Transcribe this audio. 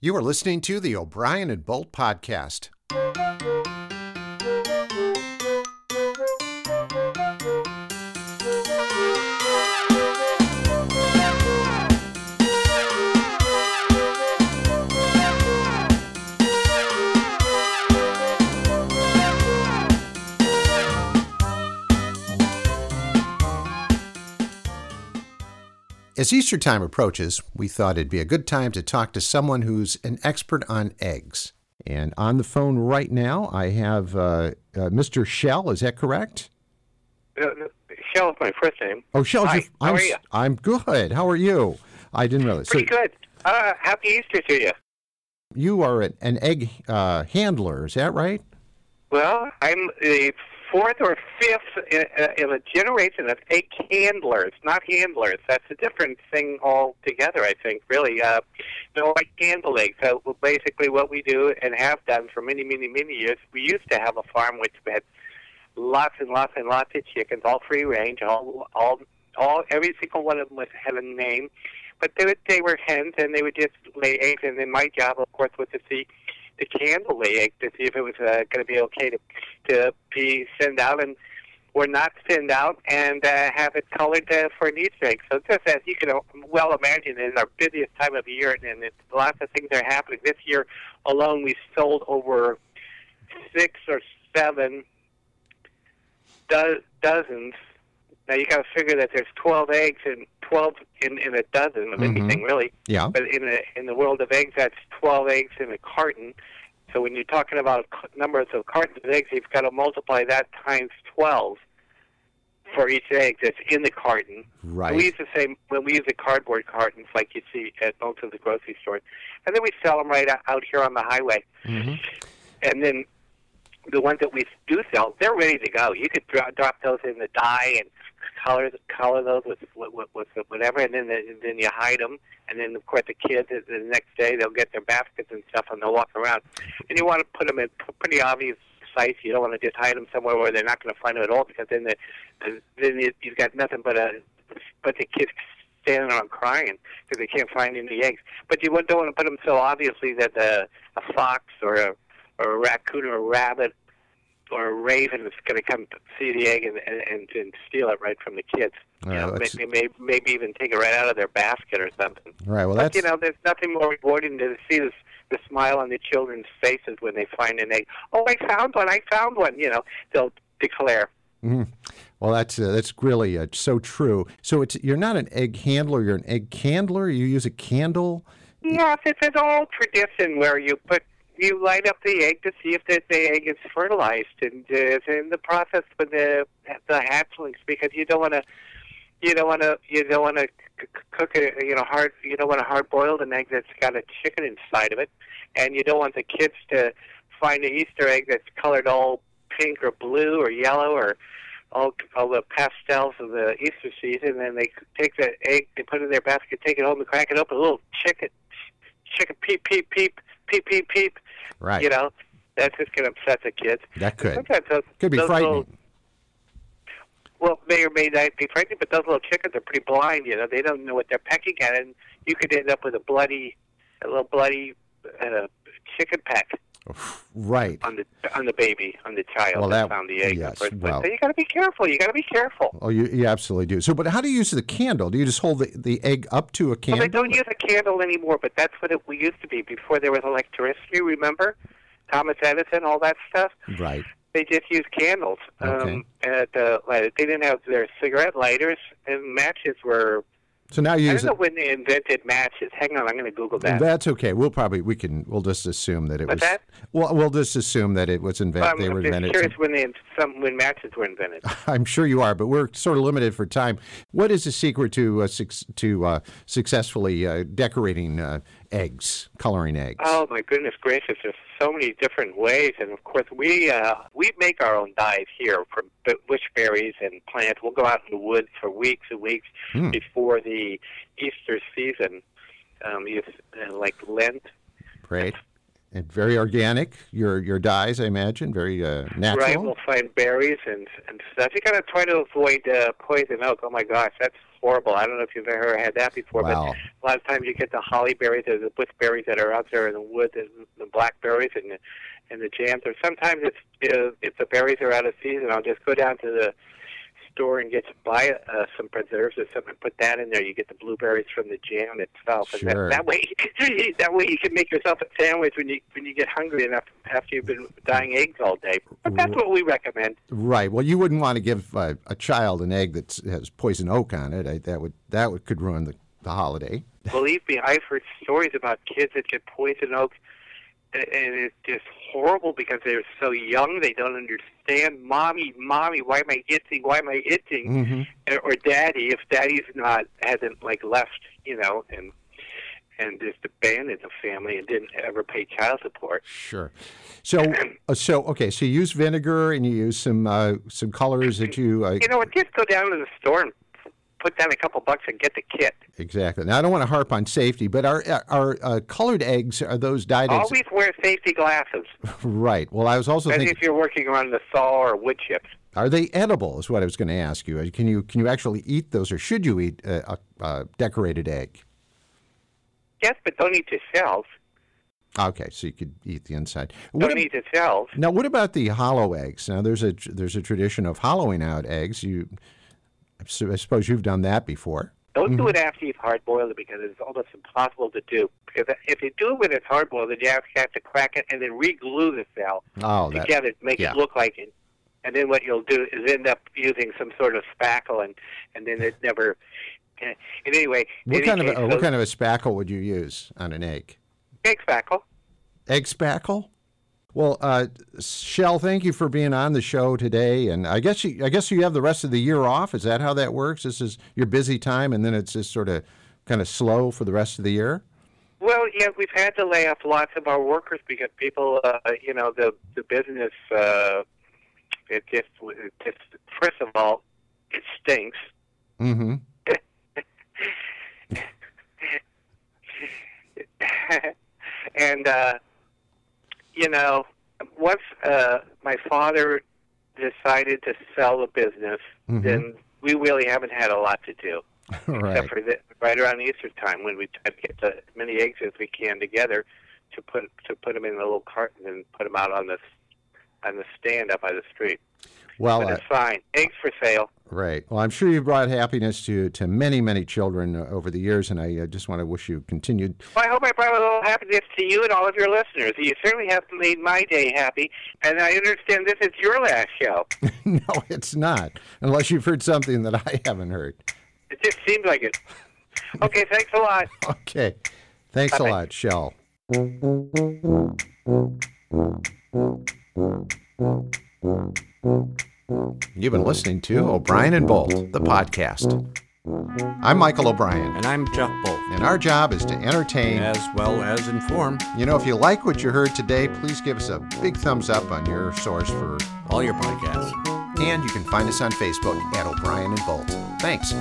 You are listening to the O'Brien and Bolt podcast. As Easter time approaches, we thought it'd be a good time to talk to someone who's an expert on eggs. And on the phone right now, I have uh, uh, Mr. Shell. Is that correct? Uh, Shell is my first name. Oh, Shell. Hi, you- how I'm, are you? I'm good. How are you? I didn't realize. Pretty good. Uh, happy Easter to you. you are an, an egg uh, handler. Is that right? Well, I'm the fourth or fifth in, uh, a generation of egg handlers, not handlers. That's a different thing altogether, I think, really. Uh, no, like handle eggs. So basically what we do and have done for many, many, many years, we used to have a farm which had lots and lots and lots of chickens, all free range, all, all, all, every single one of them was, had a name. But they, would, they were hens, and they would just lay eggs. And then my job, of course, was to see the candle lay egg to see if it was uh, going to be okay to to be sent out and or not send out and uh, have it colored uh, for an Easter egg. So just as you can well imagine, in our busiest time of year, and it's, lots of things are happening. This year alone, we sold over six or seven do- dozens. Now you got to figure that there's 12 eggs and 12 in, in a dozen of Mhm. anything really. Yeah. But in the in the world of eggs, that's 12 eggs in a carton. So when you're talking about numbers of cartons of eggs, you've got to multiply that times 12 for each egg that's in the carton. Right. We use the same when we use the cardboard cartons like you see at most of the grocery stores, and then we sell them right out- here on the highway. hmm And then the ones that we do sell, they're ready to go. You could drop, drop those in the dye and color color those with with, with, whatever, and then the, then you hide them. And then of course the kids the next day they'll get their baskets and stuff and they'll walk around. And you want to put them in pretty obvious sites. You don't want to just hide them somewhere where they're not going to find them at all because then the, the then you, you've got nothing but a but the kids standing around crying because they can't find any eggs. But you don't want to put them so obviously that the, a fox or a or a raccoon or a rabbit or a raven that's going to come see the egg and, and, and, steal it right from the kids. You know, maybe, maybe maybe even take it right out of their basket or something. Right. Well, but that's you know, there's nothing more rewarding than to see this the smile on the children's faces when they find an egg. Oh, I found one! I found one! You know, they'll declare. Mm-hmm. Well, that's uh, that's really uh, so true. So it's you're not an egg handler. You're an egg candler. You use a candle. Yes, it's an old tradition where you put you light up the egg to see if the, the egg is fertilized, and uh, it's in the process with the the hatchlings because you don't want to you don't want to you don't want to c- cook it you know hard you don't want to hard boil an egg that's got a chicken inside of it, and you don't want the kids to find an Easter egg that's colored all pink or blue or yellow or all, all the pastels of the Easter season, and they take the egg, they put it in their basket, take it home, and crack it open. A little chicken, chicken peep, peep, peep, peep, peep, peep. Right. You know, that's just going to upset the kids. that could Sometimes those, could be those frightening. Little, well, may or may not be frightening, but those little chickens are pretty blind. You know, they don't know what they're pecking at, and you could end up with a bloody, a little bloody uh, chicken peck Right. on the on the baby, on the child Well, that, that- found the egg. yes, place. well- so you got to be careful. You got to be careful. Oh, you, you absolutely do. So, but how do you use the candle? Do you just hold the, the egg up to a Well, candle? they don't use a candle anymore, but that's what it we used to be before there was electricity. Remember, Thomas Edison, all that stuff. Right. They just used candles. Okay. Um, and uh, they didn't have their cigarette lighters, and matches were. So now you I don't know it. when they invented matches. Hang on, I'm going to Google that. That's okay. We'll probably we can we'll just assume that it What's was. that? Well, we'll just assume that it was invented. I'm they were invented. curious when they some when matches were invented. I'm sure you are, but we're sort of limited for time. What is the secret to uh, suc to uh, successfully uh, decorating uh, eggs, coloring eggs? Oh my goodness gracious! There's so many different ways, and of course we uh, we make our own dyes here from bu- bush berries and plants. We'll go out in the woods for weeks and weeks Hmm. before the Easter season. Um, you, uh, like Lent, Great. And very organic. Your your dyes, I imagine, very uh, natural. Right, we'll find berries and and stuff. You gotta try to avoid uh, poison oak. Oh my gosh, that's horrible. I don't know if you've ever had that before, Wow. but a lot of times you get the holly berries or the bush berries that are out there in the wood, and the blackberries and the, and the jams. Or sometimes it's uh, if the berries are out of season, I'll just go down to the store and get to buy uh, some preserves or something. Put that in there. You get the blueberries from the jam itself, and that, that way, that way you can make yourself a sandwich when you when you get hungry enough after you've been dyeing eggs all day. But that's what we recommend. Right. Well, you wouldn't want to give uh, a child an egg that has poison oak on it. I, that would that would could ruin the, the holiday. Believe me, I've heard stories about kids that get poison oak, and it's just horrible because they're so young. They don't understand. Mommy, mommy, why am I itching? Why am I itching? hmm Or- Or daddy, if daddy's not hasn't like left, you know, and and just abandoned the family and didn't ever pay child support. Sure. So uh, so okay. So you use vinegar and you use some uh, some colors that you uh, You know what? Just go down to the store and put down a couple bucks and get the kit. exactly. Now I don't want to harp on safety, but our are uh, colored eggs are those dyed eggs? Always wear safety glasses, Right. Well, I was also especially thinking, if you're working around the saw or wood chips. are they edible? Is what I was going to ask you. Uh, Can you can you actually eat those, or should you eat uh, a, a decorated egg? Yes, but don't eat the shells. Okay, so you could eat the inside. What Don't ab- eat the shells. now, what about the hollow eggs? Now, there's a there's a tradition of hollowing out eggs. You, I suppose you've done that before. Don't do mm-hmm. it after you've hard boiled it because it's almost impossible to do. Because if you do it when it's hard boiled, then you have to crack it and then re-glue the cell Oh, that together to make yeah. it look like it. And then what you'll do is end up using some sort of spackle, and and then it never. Eh, and anyway, what any kind of case, a, so what kind of a spackle would you use on an egg? egg spackle. Egg spackle. Well, uh, Shell, thank you for being on the show today, and I guess you I guess you have the rest of the year off. Is that how that works? This is your busy time, and then it's just sort of kind of slow for the rest of the year. Well, yeah, we've had to lay off lots of our workers because people, uh, you know, the the business, uh, it just, it just, first of all, it stinks. Mm-hmm. and uh, you know, once uh, my father decided to sell the business, Mhm. then we really haven't had a lot to do. right. except for the, right around Easter time when we try to get the, as many eggs as we can together to put to put them in a little carton and put them out on the on the stand up by the street. Well, but uh, it's fine. Eggs for sale. right. Well, I'm sure you've brought happiness to to many many children uh, over the years, and I uh, just want to wish you continued. Well, I hope I brought a little happiness to you and all of your listeners. You certainly have made my day happy, and I understand this is your last show. no, it's not, unless you've heard something that I haven't heard. It just seems like it. Okay, thanks a lot. Okay. Thanks a Bye-bye. lot, Shell. You've been listening to O'Brien and Bolt, the podcast. I'm Michael O'Brien, And I'm Jeff Bolt, and our job is to entertain. as well as inform You know, if you like what you heard today, please give us a big thumbs up on your source for, all your podcasts. and you can find us on Facebook at O'Brien and Bolt. Thanks.